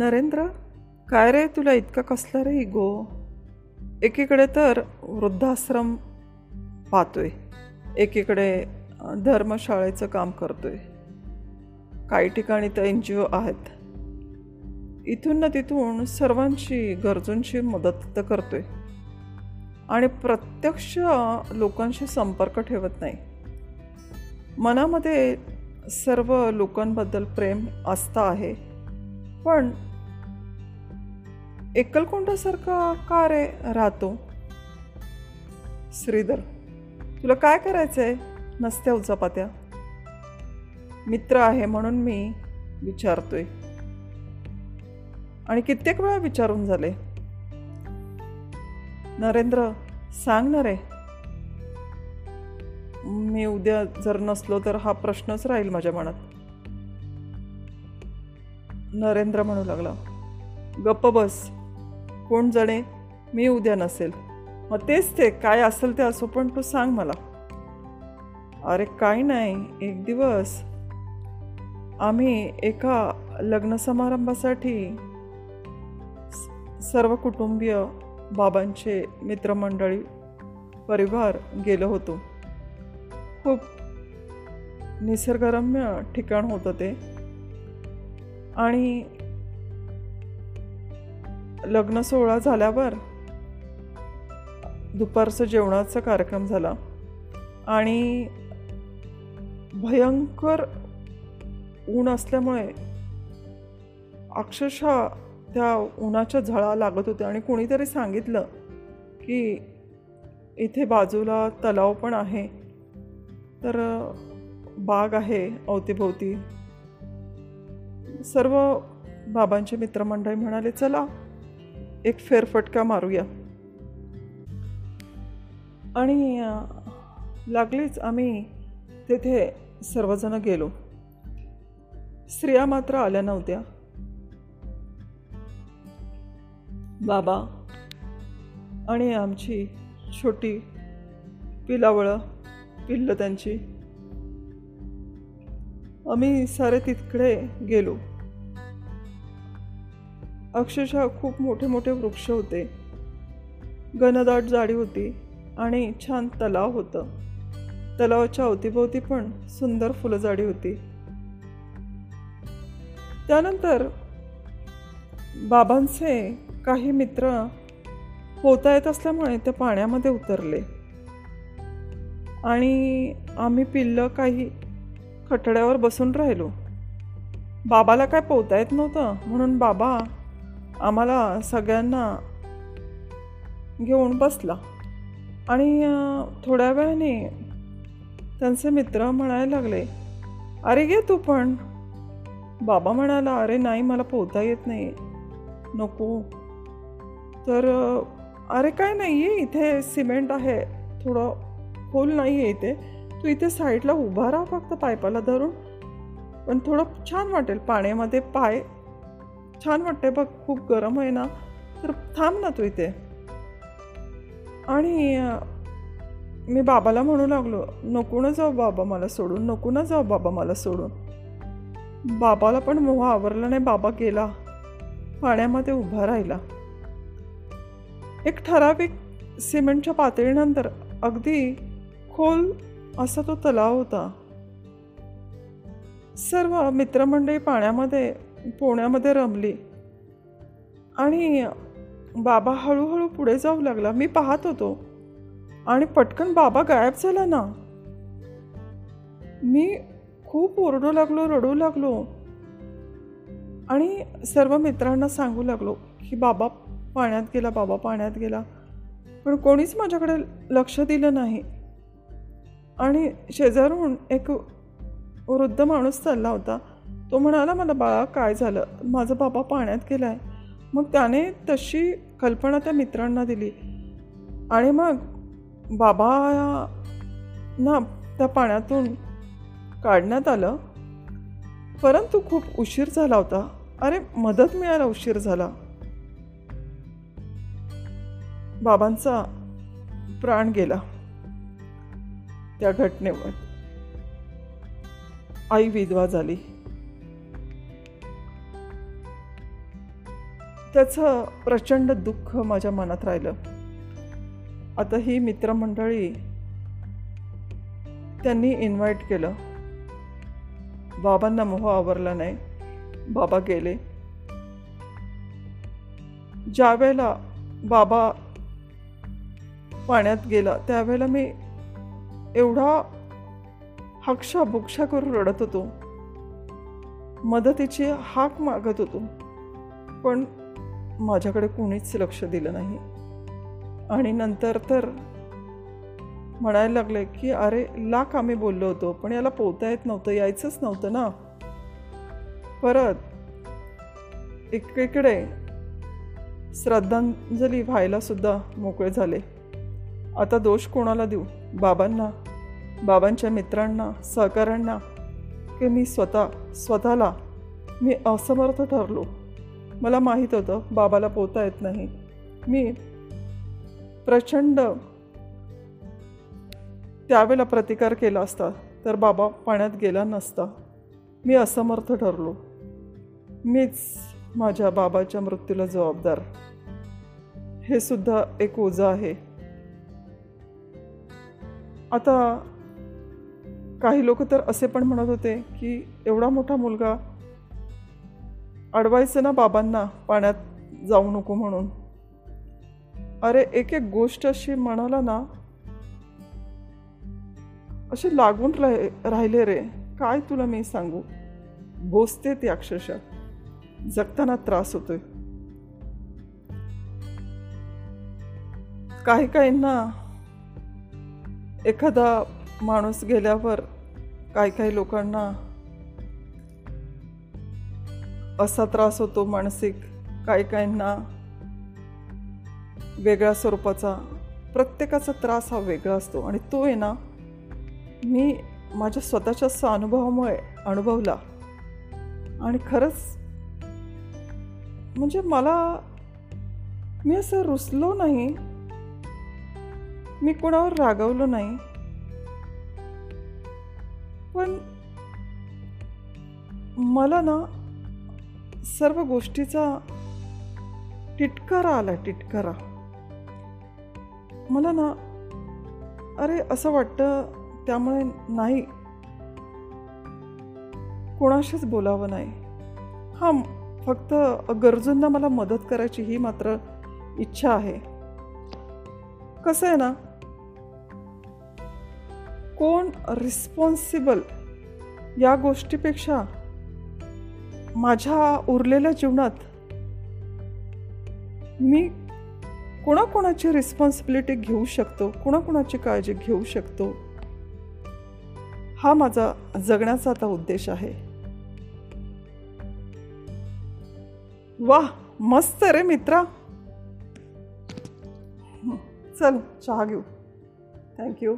नरेंद्र काय रे तुला इतका कसला रे इगो एकीकडे तर वृद्धाश्रम पाहतोय एकीकडे धर्मशाळेचं काम करतोय. काही ठिकाणी तर एन जी ओ आहेत. इथून ना तिथून सर्वांची गरजूंची मदत तर करतोय. आणि प्रत्यक्ष लोकांशी संपर्क ठेवत नाही. मनामध्ये सर्व लोकांबद्दल प्रेम आस्था आहे. पण एकलकोंडासारखा का रे राहतो. श्रीधर तुला काय करायचंय? नसत्या उचापात्या. मित्र आहे म्हणून मी विचारतोय. आणि कित्येक वेळा विचारून झाले. नरेंद्र सांग ना रे. मी उद्या जर नसलो तर हा प्रश्नच राहील माझ्या मनात. नरेंद्र म्हणू लागला. गप्प बस. कोण जाणे? मी उद्या नसेल. मग तेच ते काय असेल ते असो पण तू सांग मला. अरे काय नाही एक दिवस. आम्ही एका लग्न समारंभासाठी सर्व कुटुंबीय बाबांचे मित्रमंडळी परिवार गेलो होतो. खूप निसर्गरम्य ठिकाण होतं ते. आणि लग्न सोहळा झाल्यावर दुपारचं जेवणाचा कार्यक्रम झाला. आणि भयंकर ऊन असल्यामुळे अक्षरशः त्या उन्हाच्या झळा लागत होत्या. आणि कोणीतरी सांगितलं की इथे बाजूला तलाव पण आहे. तर बाग आहे अवतीभोवती. सर्व बाबांचे मित्रमंडळी म्हणाले चला एक फेरफटका मारूया. आणि लागलीच आम्ही तेथे सर्वजण गेलो. स्त्रिया मात्र आल्या नव्हत्या. बाबा आणि आमची छोटी पिलावळं पिल्लं त्यांची. आम्ही सारे तिकडे गेलो. अक्षरशः खूप मोठे मोठे वृक्ष होते. घनदाट जाडी होती आणि छान तलाव होतं. तलावाच्या अवतीभोवती पण सुंदर फुलझाडी होती. त्यानंतर बाबांचे काही मित्र पोता येत असल्यामुळे ते पाण्यामध्ये उतरले. आणि आम्ही पिल्लं काही खटड्यावर बसून राहिलो. बाबाला काय पोहता येत नव्हतं म्हणून बाबा आम्हाला सगळ्यांना घेऊन बसला. आणि थोड्या वेळाने त्यांचे मित्र म्हणायला लागले अरे घे तू पण. बाबा म्हणाला अरे नाही मला पोहता येत नाही नको. तर अरे काय नाही आहे इथे सिमेंट आहे थोडं खोल नाही आहे इथे. तू इथे साईडला उभा राहा फक्त पायपाला धरून. पण थोडं छान वाटेल पाण्यामध्ये पाय छान वाटते बघ खूप गरम आहे ना तर थांब ना तू इथे. आणि मी बाबाला म्हणू लागलो नको ना जाऊ बाबा मला सोडून नको ना जाऊ बाबा मला सोडून. बाबाला पण मोह आवरला नाही बाबा गेला. पाण्यामध्ये उभा राहिला. एक ठराविक सिमेंटच्या पातळीनंतर अगदी खोल असा तो तलाव होता. सर्व मित्रमंडळी पाण्यामध्ये पोण्यामध्ये रमली. आणि बाबा हळूहळू पुढे जाऊ लागला. मी पाहत होतो. आणि पटकन बाबा गायब झाला ना. मी खूप ओरडू लागलो रडू लागलो. आणि सर्व मित्रांना सांगू लागलो की बाबा पाण्यात गेला बाबा पाण्यात गेला. पण कोणीच माझ्याकडे लक्ष दिलं नाही. आणि शेजारून एक वृद्ध माणूस चालला होता. तो म्हणाला मला बाळा काय झालं? माझा बाबा पाण्यात गेलाय. मग त्याने तशी कल्पना त्या मित्रांना दिली. आणि मग बाबा ना त्या पाण्यातून काढण्यात आलं. परंतु खूप उशीर झाला होता. अरे मदत मिळायला उशीर झाला. बाबांचा प्राण गेला त्या घटनेवर. आई विधवा झाली. त्याचं प्रचंड दुःख माझ्या मनात राहिलं. आता ही मित्रमंडळी त्यांनी इन्व्हाइट केलं. बाबांना मोह आवरला नाही. बाबा गेले. ज्यावेळेला बाबा पाण्यात गेला त्यावेळेला मी एवढा हक्षा बुक्षा करून रडत होतो. मदतीची हाक मागत होतो. पण माझ्याकडे कोणीच लक्ष दिलं नाही. आणि नंतर तर म्हणायला लागले की अरे लाख आम्ही बोललो होतो पण याला पोहता येत नव्हतं यायचंच नव्हतं ना. परत एकीकडे श्रद्धांजली व्हायलासुद्धा मोकळे झाले. आता दोष कोणाला देऊ? बाबांना बाबांच्या मित्रांना सहकाऱ्यांना की मी स्वतः स्वतःला? मी असमर्थ ठरलो. मला माहीत होतं बाबाला पोहता येत नाही. मी प्रचंड त्यावेळेला प्रतिकार केला असता तर बाबा पाण्यात गेला नसता. मी असमर्थ ठरलो. मीच माझ्या बाबाच्या मृत्यूला जबाबदार. हे सुद्धा एक ओझं आहे. आता काही लोक तर असे पण म्हणत होते की एवढा मोठा मुलगा अडवायचं ना बाबांना पाण्यात जाऊ नको म्हणून. अरे एक एक गोष्ट अशी म्हणाला ना असे लागून राह राहिले रे. काय तुला मी सांगू? भोसते ती अक्षरशः. जगताना त्रास होतोय. काही काहींना एखादा माणूस गेल्यावर काही काही लोकांना असा त्रास होतो मानसिक. काही काहींना वेगळ्या स्वरूपाचा प्रत्येकाचा त्रास हा वेगळा असतो. आणि तो आहे ना मी माझ्या स्वतःच्या अनुभवामुळे अनुभवला. आणि खरंच म्हणजे मला मी असं रुसलो नाही. मी कोणावर रागवलो नाही. पण मला ना सर्व गोष्टीचा टिटकारा आला टिटकारा. मला ना अरे असं वाटतं त्यामुळे नाही. कोणाशीच बोलावं नाही. हां फक्त गरजूंना मला मदत करायची ही मात्र इच्छा आहे. कसं आहे ना कोण रिस्पॉन्सिबल या गोष्टीपेक्षा माझ्या उरलेल्या जीवनात मी कोणाकोणाची रिस्पॉन्सिबिलिटी घेऊ शकतो कोणाकोणाची काळजी घेऊ शकतो हा माझा जगण्याचा आता उद्देश आहे. वा मस्त रे मित्रा. चल चहा घेऊ. थँक्यू